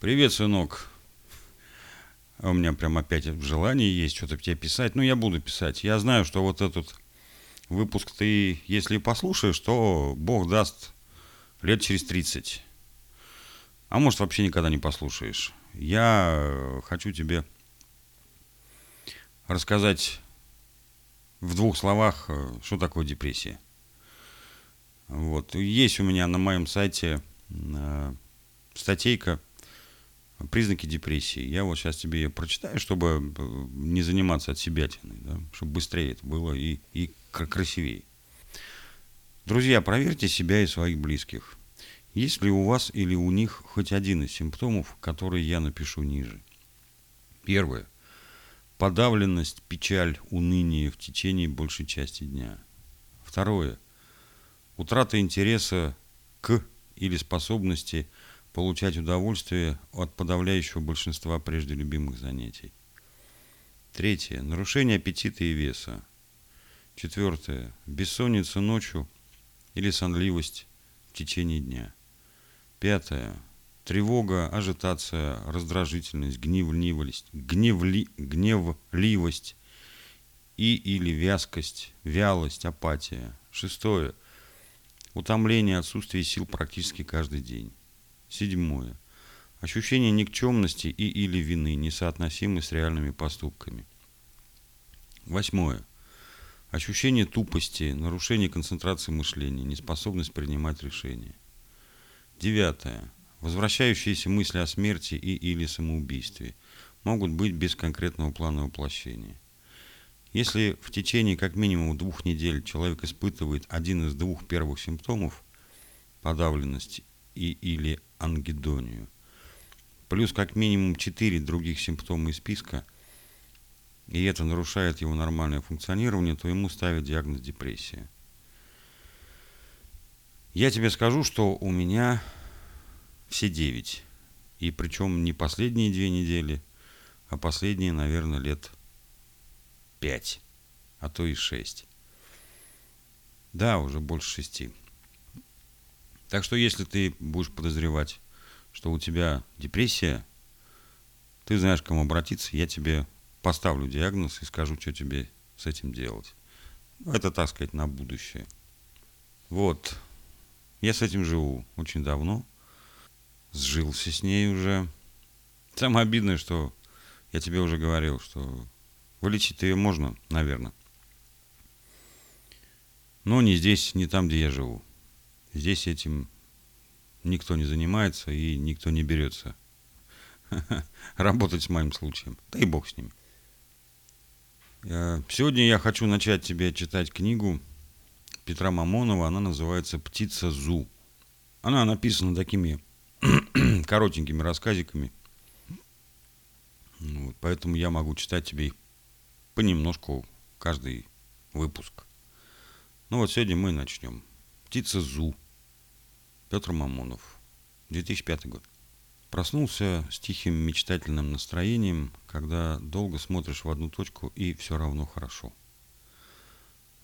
Привет, сынок. А У меня прям опять желание есть что-то тебе писать. Ну, я буду писать. Я знаю, что вот этот выпуск ты, если послушаешь, то Бог даст лет через 30. А может, вообще никогда не послушаешь. Я э, хочу тебе рассказать в двух словах, э, что такое депрессия. Вот. Есть у меня на моем сайте э, статейка признаки депрессии. Я вот сейчас тебе ее прочитаю, чтобы э, не заниматься от себя, да, чтобы быстрее это было и, и кра- красивее. Друзья, проверьте себя и своих близких. Есть ли у вас или у них хоть один из симптомов, которые я напишу ниже? Первое. Подавленность, печаль, уныние в течение большей части дня. Второе. Утрата интереса к или способности получать удовольствие от подавляющего большинства прежде любимых занятий. Третье. Нарушение аппетита и веса. Четвертое. Бессонница ночью или сонливость в течение дня. Пятое. Тревога, ажитация, раздражительность, гневливость, гневли, гневливость и или вязкость, вялость, апатия. Шестое. Утомление, отсутствие сил практически каждый день. Седьмое. Ощущение никчемности и или вины, несоотносимы с реальными поступками. Восьмое. Ощущение тупости, нарушение концентрации мышления, неспособность принимать решения. Девятое. Возвращающиеся мысли о смерти и или самоубийстве могут быть без конкретного плана воплощения. Если в течение как минимум двух недель человек испытывает один из двух первых симптомов – подавленность и или ангидонию, плюс как минимум четыре других симптома из списка, и это нарушает его нормальное функционирование, то ему ставят диагноз депрессия. Я тебе скажу, что у меня все девять. И причем не последние две недели, а последние, наверное, лет пять, а то и шесть. Да, уже больше шести. Так что если ты будешь подозревать, что у тебя депрессия, ты знаешь, к кому обратиться, я тебе поставлю диагноз и скажу, что тебе с этим делать. Это, так сказать, на будущее. Вот. Я с этим живу очень давно. Сжился с ней уже. Самое обидное, что я тебе уже говорил, что вылечить ее можно, наверное. Но не здесь, не там, где я живу. Здесь этим никто не занимается и никто не берется работать с моим случаем. Да и бог с ним. Э, Сегодня я хочу начать тебе читать книгу Петра Мамонова. Она называется «Птица Зу». Она написана такими коротенькими рассказиками. Вот, поэтому я могу читать тебе их понемножку каждый выпуск. Ну вот сегодня мы начнем. «Птица Зу». Петр Мамонов. 2005 год. Проснулся с тихим мечтательным настроением, когда долго смотришь в одну точку и все равно хорошо.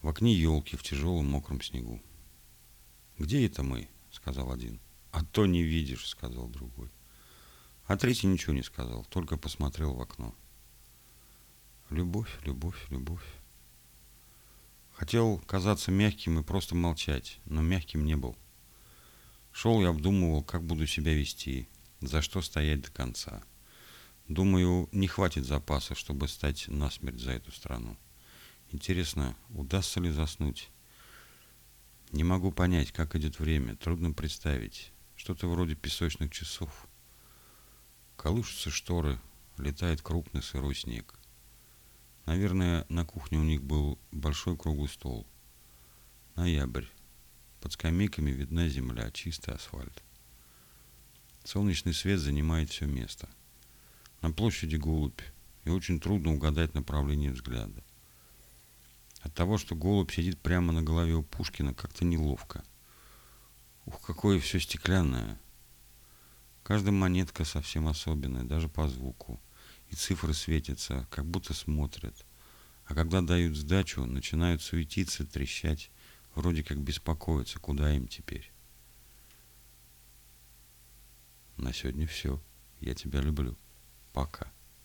В окне елки в тяжелом мокром снегу. «Где это мы?» — сказал один. «А то не видишь», — сказал другой. А третий ничего не сказал, только посмотрел в окно. Любовь, любовь, любовь. Хотел казаться мягким и просто молчать, но мягким не был. Шел и обдумывал, как буду себя вести, за что стоять до конца. Думаю, не хватит запаса, чтобы стать насмерть за эту страну. Интересно, удастся ли заснуть? Не могу понять, как идет время, трудно представить. Что-то вроде песочных часов. Колышутся шторы, летает крупный сырой снег. Наверное, на кухне у них был большой круглый стол. Ноябрь. Под скамейками видна земля, чистый асфальт. Солнечный свет занимает все место. На площади голубь, и очень трудно угадать направление взгляда. От того, что голубь сидит прямо на голове у Пушкина, как-то неловко. Ух, какое все стеклянное. Каждая монетка совсем особенная, даже по звуку. И цифры светятся, как будто смотрят. А когда дают сдачу, начинают суетиться, трещать, вроде как беспокоиться, куда им теперь. На сегодня все. Я тебя люблю. Пока.